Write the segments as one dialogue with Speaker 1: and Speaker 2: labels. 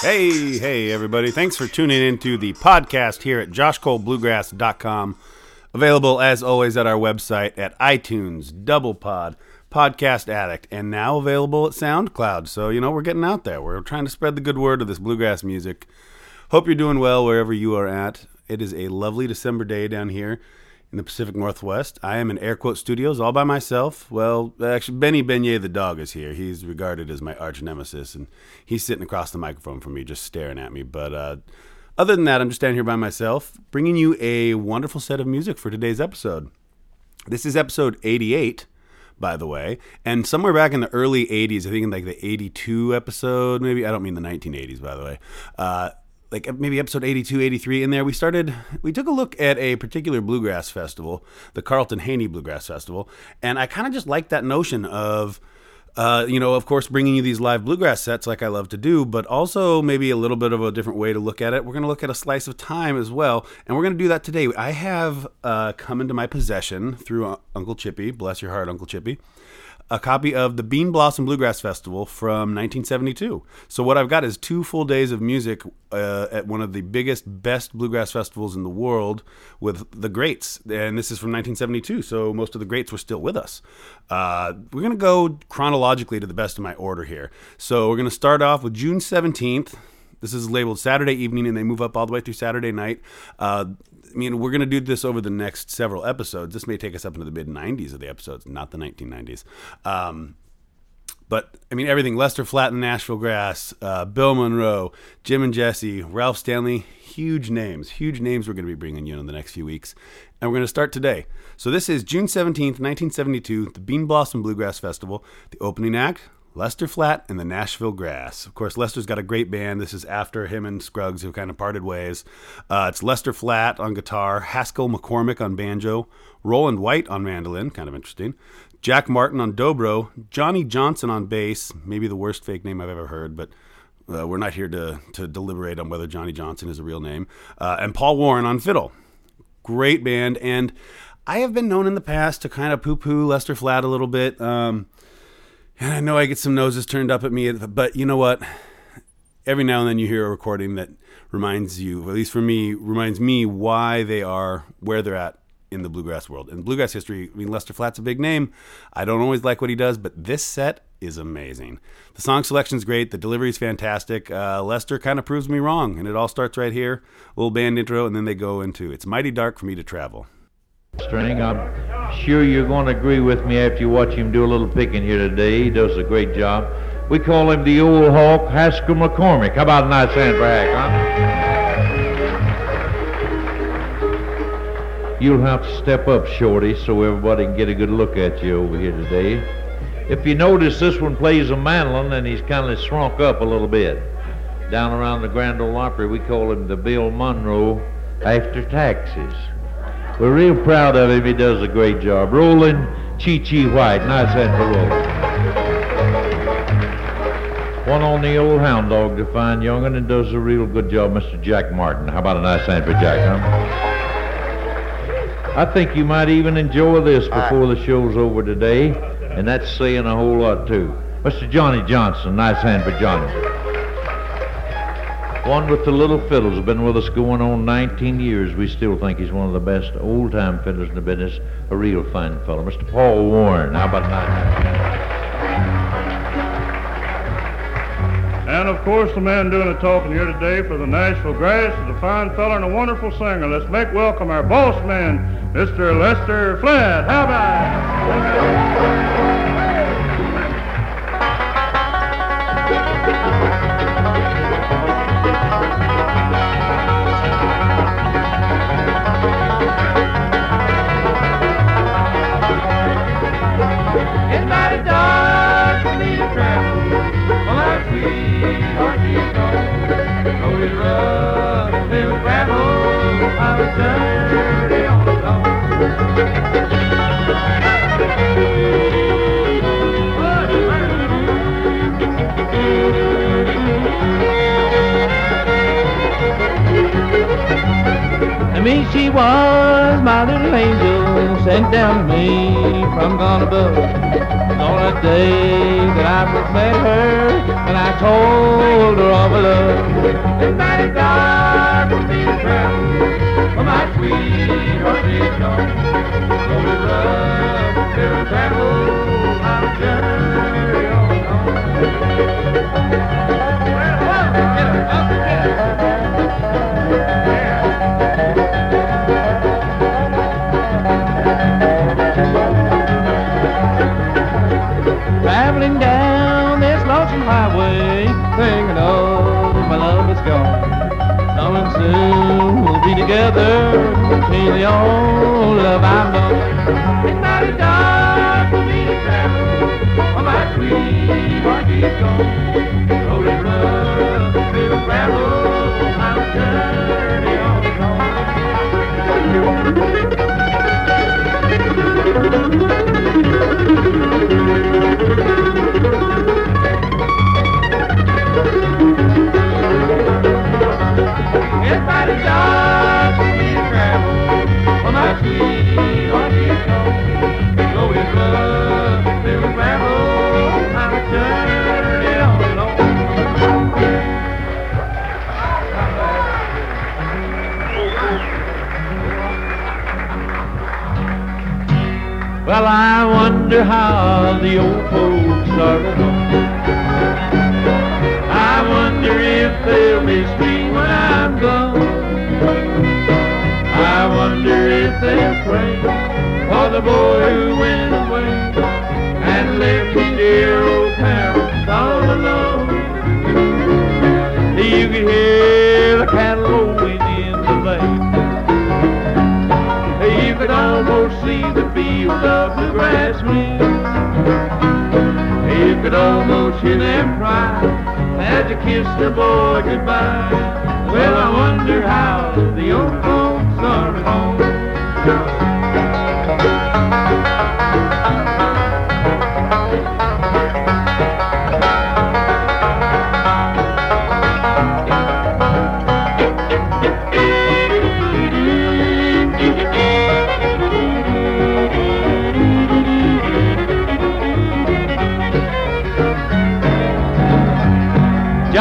Speaker 1: Hey, hey, everybody. Thanks for tuning into the podcast here at joshcolebluegrass.com. Available, as always, at our website at iTunes, Double Pod, Podcast Addict, and now available at SoundCloud. So, you know, we're getting out there. We're trying to spread the good word of this bluegrass music. Hope you're doing well wherever you are at. It is a lovely December day down here in the Pacific Northwest. I am in Air Quote Studios all by myself. Well, actually, Benny Beignet the dog is here. He's regarded as my arch nemesis, and he's sitting across the microphone from me, just staring at me. But uh, other than that, I'm just standing here by myself, bringing you a wonderful set of music for today's episode. This is episode 88 by the way. And somewhere back in the early 80s, I think in like the 82 episode, maybe, I don't mean the 1980s, by the way, uh, like maybe episode 82 83 in there we started we took a look at a particular bluegrass festival the carlton haney bluegrass festival and i kind of just liked that notion of uh, you know, of course, bringing you these live bluegrass sets like I love to do, but also maybe a little bit of a different way to look at it. We're going to look at a slice of time as well, and we're going to do that today. I have uh, come into my possession through Uncle Chippy, bless your heart, Uncle Chippy, a copy of the Bean Blossom Bluegrass Festival from 1972. So what I've got is two full days of music uh, at one of the biggest, best bluegrass festivals in the world with the greats, and this is from 1972. So most of the greats were still with us. Uh, we're gonna go chronologically to the best of my order here. So we're gonna start off with June 17th. This is labeled Saturday evening, and they move up all the way through Saturday night. Uh, I mean, we're going to do this over the next several episodes. This may take us up into the mid 90s of the episodes, not the 1990s. Um, but I mean, everything Lester Flatt and Nashville Grass, uh, Bill Monroe, Jim and Jesse, Ralph Stanley, huge names, huge names we're going to be bringing you in the next few weeks. And we're going to start today. So this is June 17th, 1972, the Bean Blossom Bluegrass Festival. The opening act, Lester Flatt and the Nashville Grass. Of course, Lester's got a great band. This is after him and Scruggs, who kind of parted ways. Uh, it's Lester Flatt on guitar, Haskel McCormick on banjo, Roland White on mandolin, kind of interesting, Jack Martin on dobro, Johnny Johnson on bass, maybe the worst fake name I've ever heard, but uh, we're not here to, to deliberate on whether Johnny Johnson is a real name, uh, and Paul Warren on fiddle. Great band, and I have been known in the past to kind of poo poo Lester Flatt a little bit. Um, and I know I get some noses turned up at me, but you know what? Every now and then you hear a recording that reminds you, at least for me, reminds me why they are where they're at in the bluegrass world. In bluegrass history, I mean, Lester Flatt's a big name. I don't always like what he does, but this set is amazing. The song selection's great. The delivery is fantastic. Uh, Lester kind of proves me wrong, and it all starts right here. Little band intro, and then they go into "It's Mighty Dark for Me to Travel."
Speaker 2: String. I'm sure you're going to agree with me after you watch him do a little picking here today. He does a great job. We call him the old hawk, Haskel McCormick. How about a nice hand for Hack, huh? You'll have to step up, Shorty, so everybody can get a good look at you over here today. If you notice, this one plays a mandolin, and he's kind of shrunk up a little bit. Down around the Grand Ole Opry, we call him the Bill Monroe after taxes. We're real proud of him. He does a great job. Rolling Chi Chi White. Nice hand for Rolling. One on the old hound dog, the fine young'un, and does a real good job, Mr. Jack Martin. How about a nice hand for Jack, huh? I think you might even enjoy this before the show's over today, and that's saying a whole lot, too. Mr. Johnny Johnson. Nice hand for Johnny. One with the little fiddles, has been with us going on 19 years. We still think he's one of the best old-time fiddlers in the business. A real fine fellow. Mr. Paul Warren. How about that?
Speaker 3: And of course, the man doing the talking here today for the Nashville Grass is a fine fellow and a wonderful singer. Let's make welcome our boss man, Mr. Lester Flatt. How about it?
Speaker 4: Me she was my little angel sent down to me from God above. On that day that I first met her and I told Traveling down this lonesome highway, thinking of my love is gone. Knowing soon we'll be together, till the old love I've known. Sweetheart is see the field of the grass wind. You could almost hear them cry as you kissed the boy goodbye. Well, I wonder how the old folks are at home.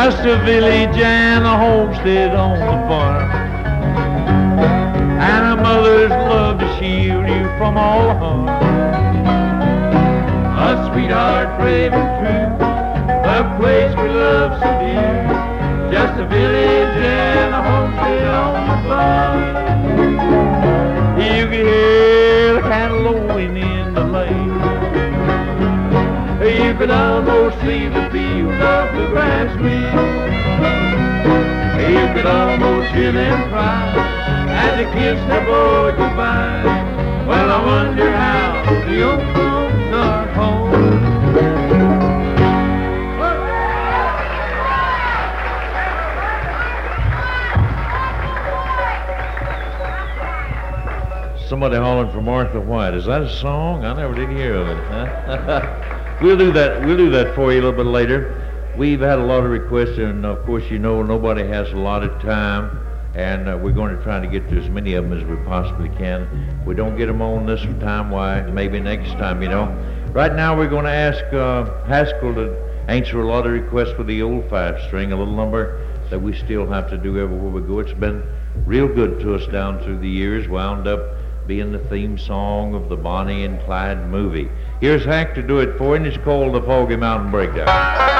Speaker 4: Just a village and a homestead on the farm. And a mother's love to shield you from all harm. A sweetheart brave and true, a place we love so dear. Just a village and a homestead on the farm. You can hear the cattle lowing. You could almost see the field of the grass wind. You could almost hear them cry as they their boy goodbye. Well, I wonder how the old folks are home.
Speaker 2: Somebody hollering for Martha White. Is that a song? I never did hear of it. Huh? we'll do that. We'll do that for you a little bit later. We've had a lot of requests, and of course, you know, nobody has a lot of time, and uh, we're going to try to get to as many of them as we possibly can. We don't get them on this time, why? Maybe next time, you know. Right now, we're going to ask uh, Haskel to answer a lot of requests for the old five string, a little number that we still have to do everywhere we go. It's been real good to us down through the years, wound up being the theme song of the Bonnie and Clyde movie. Here's Hank to do it for you, and it's called the Foggy Mountain Breakdown.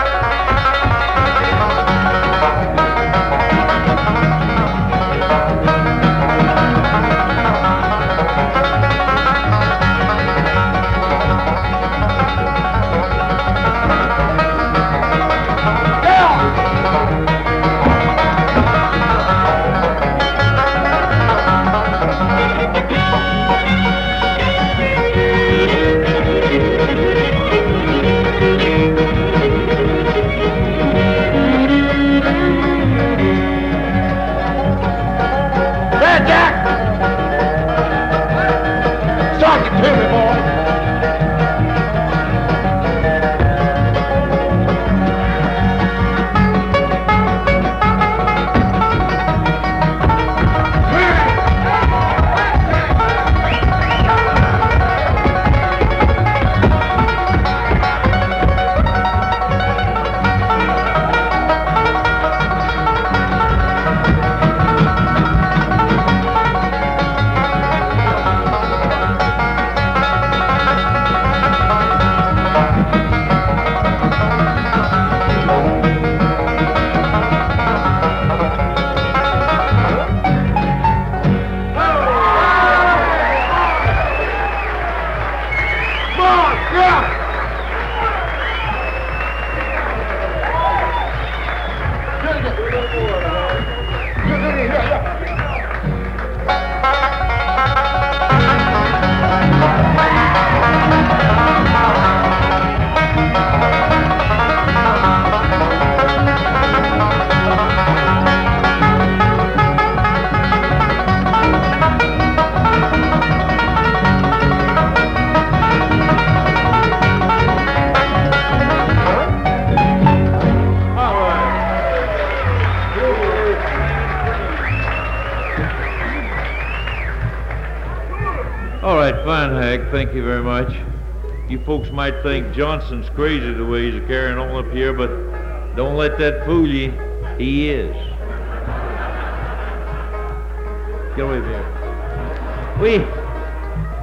Speaker 2: All right, fine, Hack. Thank you very much. You folks might think Johnson's crazy the way he's carrying on up here, but don't let that fool you. He is. Get away from here. We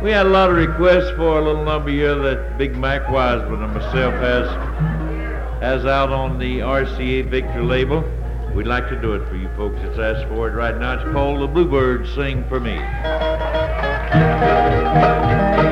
Speaker 2: we had a lot of requests for a little number here that Big Mac Wiseman and myself has has out on the RCA Victor label. We'd like to do it for you folks that's asked for it right now. It's called The Bluebirds Sing for Me. Música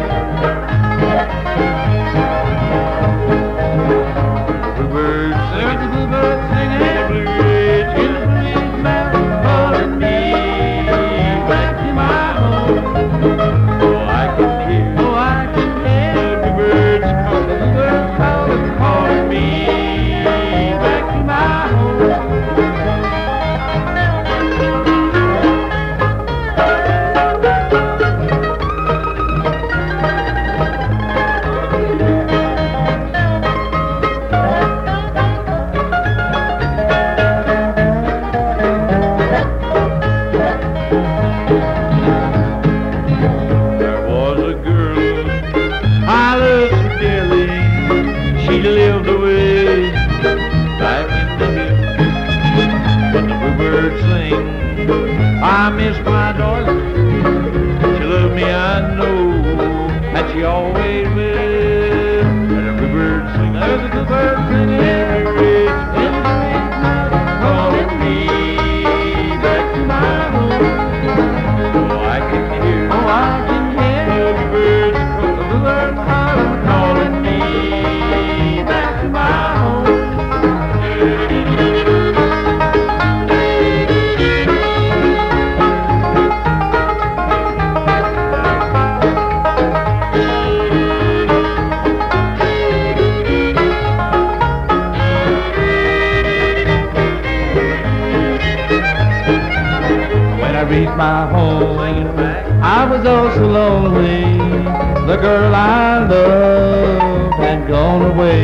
Speaker 2: girl I loved
Speaker 4: had gone away.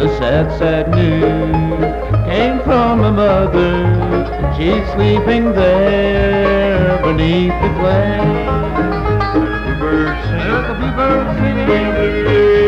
Speaker 4: The sad, sad news came from my mother. She's sleeping there beneath the clay.
Speaker 2: The birds sing.
Speaker 4: A bluebird singing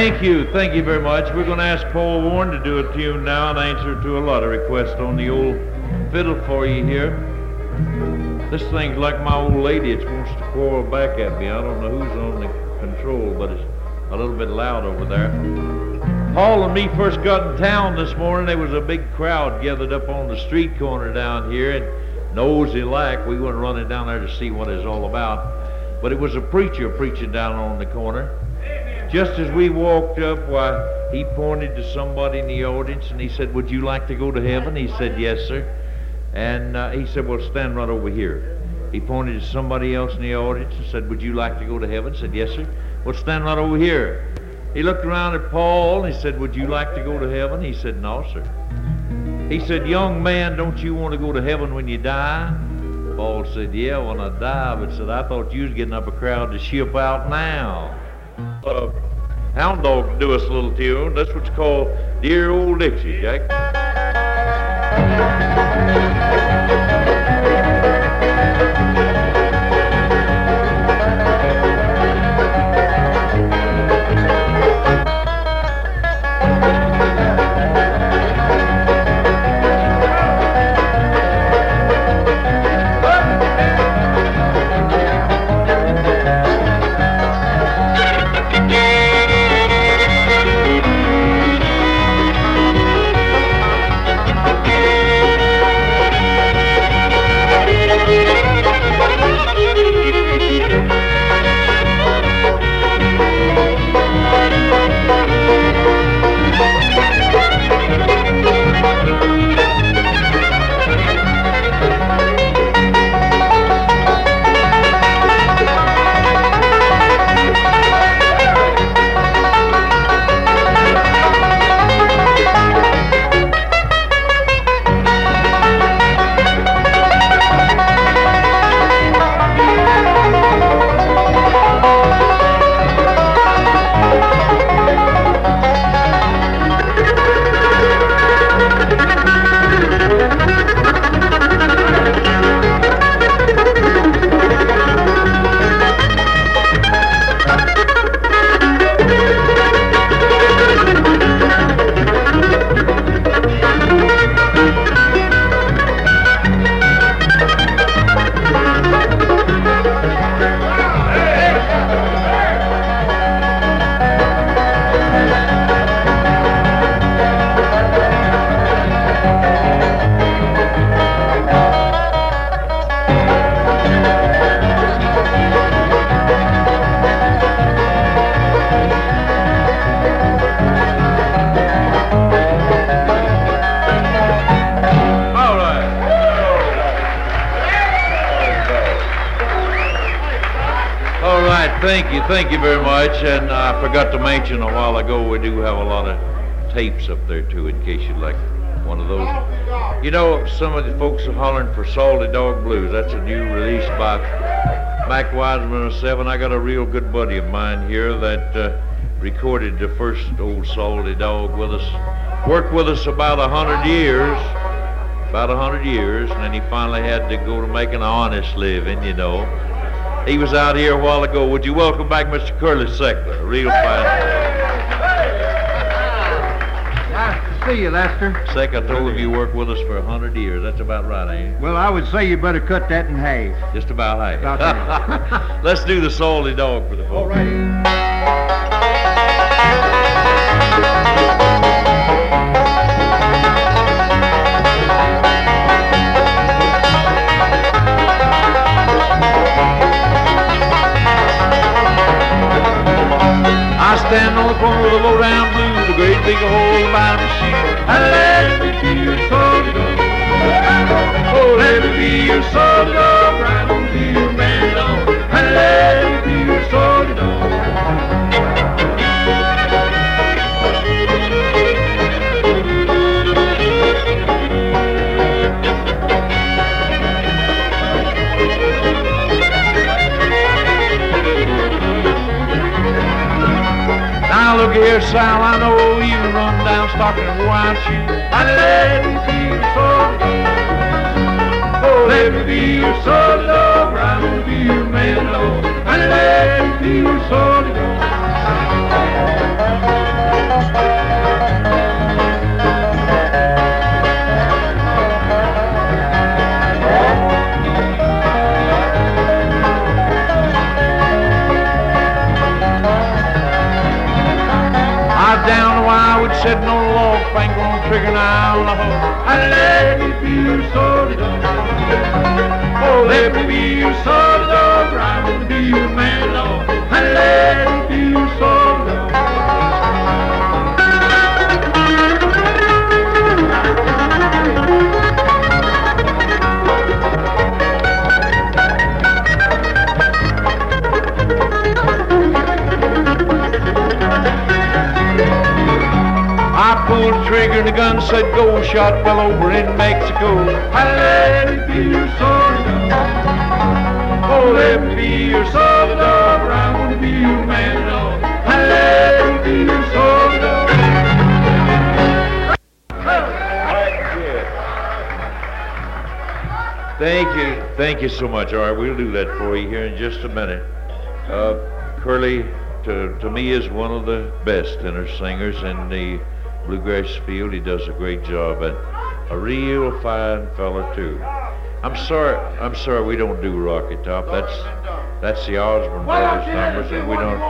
Speaker 2: Thank you. Thank you very much. We're going to ask Paul Warren to do a tune now and answer to a lot of requests on the old fiddle for you here. This thing's like my old lady. It wants to quarrel back at me. I don't know who's on the control, but it's a little bit loud over there. Paul and me first got in town this morning. There was a big crowd gathered up on the street corner down here, and nosy like we went running down there to see what it's all about. But it was a preacher preaching down on the corner. Just as we walked up, why, he pointed to somebody in the audience and he said, Would you like to go to heaven? He said, Yes, sir. And uh, he said, Well, stand right over here. He pointed to somebody else in the audience and said, Would you like to go to heaven? said, Yes, sir. Well, stand right over here. He looked around at Paul and he said, Would you like to go to heaven? He said, No, sir. He said, Young man, don't you want to go to heaven when you die? Paul said, Yeah, when I die, but said, I thought you was getting up a crowd to ship out now. Uh, Hound Dog do us a little tune. That's what's called Dear Old Dixie, Jack. Forgot to mention a while ago, we do have a lot of tapes up there too, in case you'd like one of those. You know, some of the folks are hollering for Salty Dog Blues. That's a new release by Mac Wiseman of Seven. I got a real good buddy of mine here that uh, recorded the first old Salty Dog with us. Worked with us about a hundred years about a hundred years, and then he finally had to go to making an honest living, you know. He was out here a while ago. Would you welcome back Mr. Curly Seckler? A real fine.
Speaker 5: Nice to see you, Lester.
Speaker 2: Seck, I told him you worked with us for a hundred years. That's about right, ain't it?
Speaker 5: Well, I would say you better cut that in half.
Speaker 2: Just about half.
Speaker 5: About.
Speaker 2: Let's do the salty dog for the folks.
Speaker 5: All right.
Speaker 2: Stand on the corner with a low down blues, a great big hole by my shoe. And let me be your dog. Oh, let me be your salty look here, Sal, I know you run down stocking and white shoes. And let me be your dog. Oh, let me be your. Right on to be your man dog. And let me be your salty Thank you, thank you so much. All right, we'll do that for you here in just a minute. Uh, Curly, to, to me, is one of the best tenor singers in the bluegrass field. He does a great job, and a real fine fella too. I'm sorry, I'm sorry we don't do Rocky Top. That's that's the Osborne Brothers numbers, and we don't.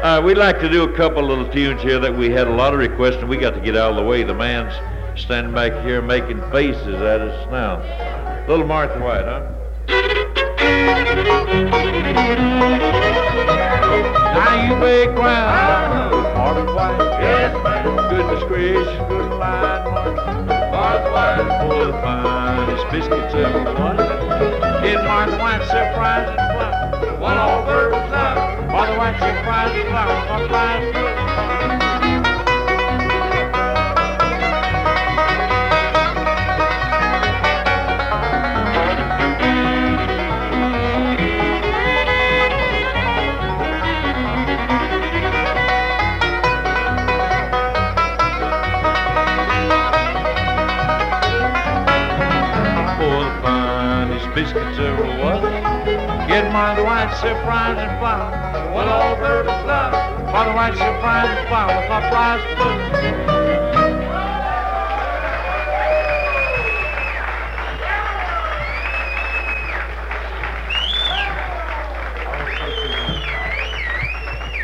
Speaker 2: uh, we'd like to do a couple little tunes here that we had a lot of requests, and we got to get out of the way. The man's standing back here making faces at us now. Little Martha White, huh? Now you may cry, Martha White. Yes, man. Goodness gracious, good line, Martha White. Full of finest biscuits ever won. Get Martha White surprised and flour. One all bird flour. Martha White surprised and flour. Martha White was. Get my white surprise and flour. One all bird the white surprise and flour. With my.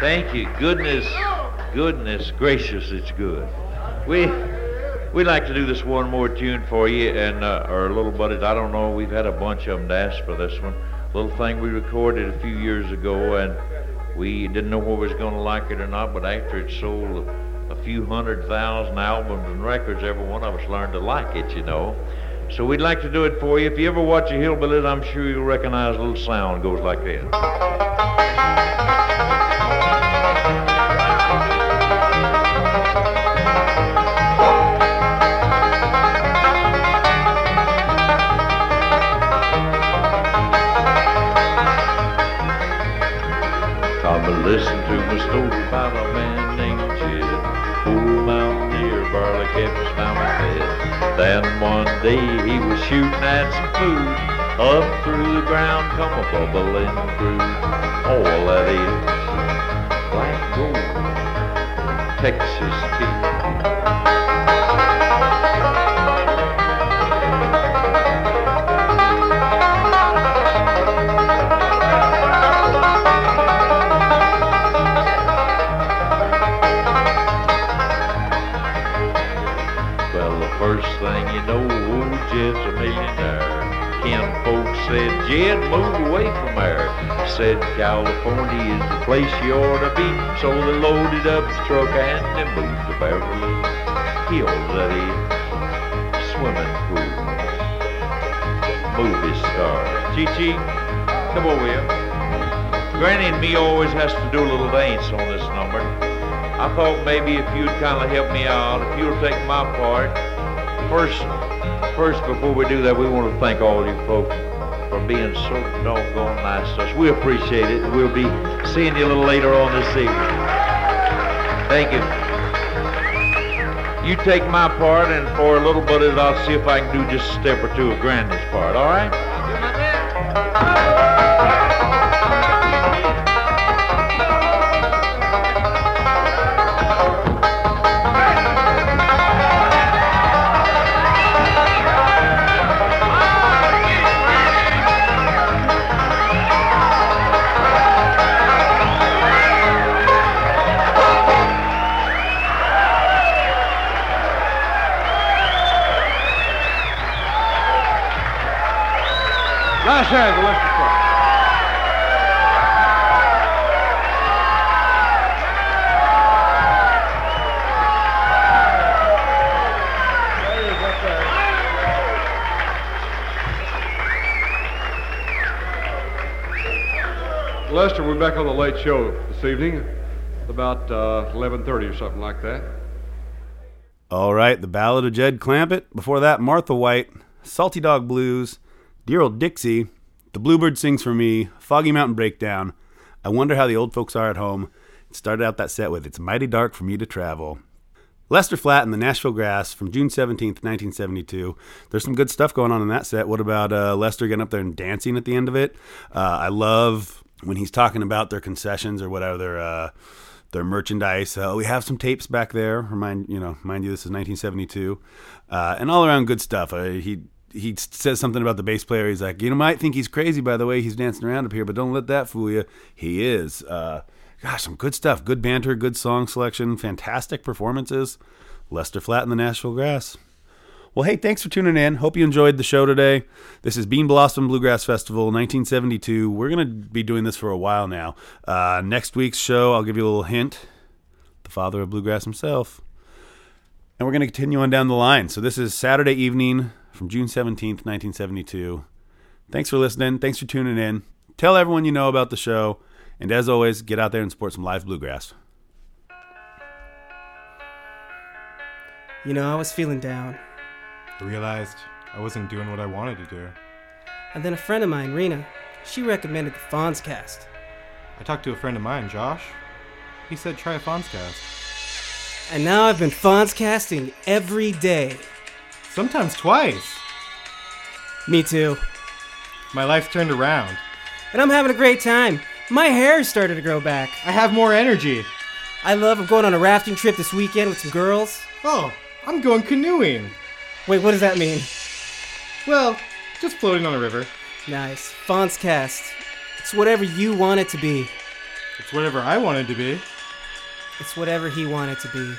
Speaker 2: Thank you. Goodness, goodness gracious, it's good. We We'd like to do this one more tune for you, and uh, our little buddies. I don't know. We've had a bunch of them to ask for this one. Little thing we recorded a few years ago, and we didn't know whether we was going to like it or not. But after it sold a, a few hundred thousand albums and records, every one of us learned to like it. You know. So we'd like to do it for you. If you ever watch a hillbilly, I'm sure you'll recognize a little sound goes like this. Mountaineer, kept his family fed. Then one day he was shooting at some food. Up through the ground come a bubbling crude. All that is black gold, Texas tea. Said, Jed, move away from there. Said California is the place you ought to be. So they loaded up the truck and they moved to Beverly Hills, that is. Swimming pool. Movie star. Chi-Chi, come over here. Granny and me always has to do a little dance on this number. I thought maybe if you'd kind of help me out, if you'll take my part. First, first before we do that, we want to thank all you folks for being so doggone nice to us. We appreciate it. We'll be seeing you a little later on this evening. Thank you. You take my part, and for a little bit I'll see if I can do just a step or two of Granny's part. All right?
Speaker 3: Last chance, let's Lester, we're back on the late show this evening.
Speaker 6: about uh, 11:30 or something like that.
Speaker 1: All right, the Ballad of Jed Clampett. Before that, Martha White, Salty Dog Blues, Dear Old Dixie, The Bluebird Sings for Me, Foggy Mountain Breakdown. I wonder how the old folks are at home. It started out that set with It's Mighty Dark for Me to Travel. Lester Flatt and the Nashville Grass from June 17th, 1972. There's some good stuff going on in that set. What about uh, Lester getting up there and dancing at the end of it? Uh, I love when he's talking about their concessions or whatever their uh, their merchandise. Uh, we have some tapes back there. Remind you know, mind you, this is 1972, uh, and all around good stuff. Uh, he he says something about the bass player. He's like, you know, might think he's crazy by the way he's dancing around up here, but don't let that fool you. He is. Uh, gosh, some good stuff. Good banter, good song selection, fantastic performances. Lester Flatt in the Nashville Grass. Well, hey, thanks for tuning in. Hope you enjoyed the show today. This is Bean Blossom Bluegrass Festival 1972. We're going to be doing this for a while now. Uh, next week's show, I'll give you a little hint the father of bluegrass himself. And we're going to continue on down the line. So this is Saturday evening from June 17th, 1972. Thanks for listening. Thanks for tuning in. Tell everyone you know about the show. And as always, get out there and support some live bluegrass.
Speaker 7: You know, I was feeling down.
Speaker 8: I realized I wasn't doing what I wanted to do.
Speaker 7: And then a friend of mine, Rena, she recommended the Fonzcast.
Speaker 8: I talked to a friend of mine, Josh. He said try a Fonzcast.
Speaker 7: And now I've been Fonzcasting every day.
Speaker 8: Sometimes twice.
Speaker 7: Me too.
Speaker 8: My life's turned around.
Speaker 7: And I'm having a great time. My hair started to grow back.
Speaker 8: I have more energy.
Speaker 7: I love I'm going on a rafting trip this weekend with some girls.
Speaker 8: Oh, I'm going canoeing.
Speaker 7: Wait, what does that mean?
Speaker 8: Well, just floating on a river.
Speaker 7: Nice. Fonzcast. It's whatever you want it to be.
Speaker 8: It's whatever I wanted to be.
Speaker 7: It's whatever he wanted to be.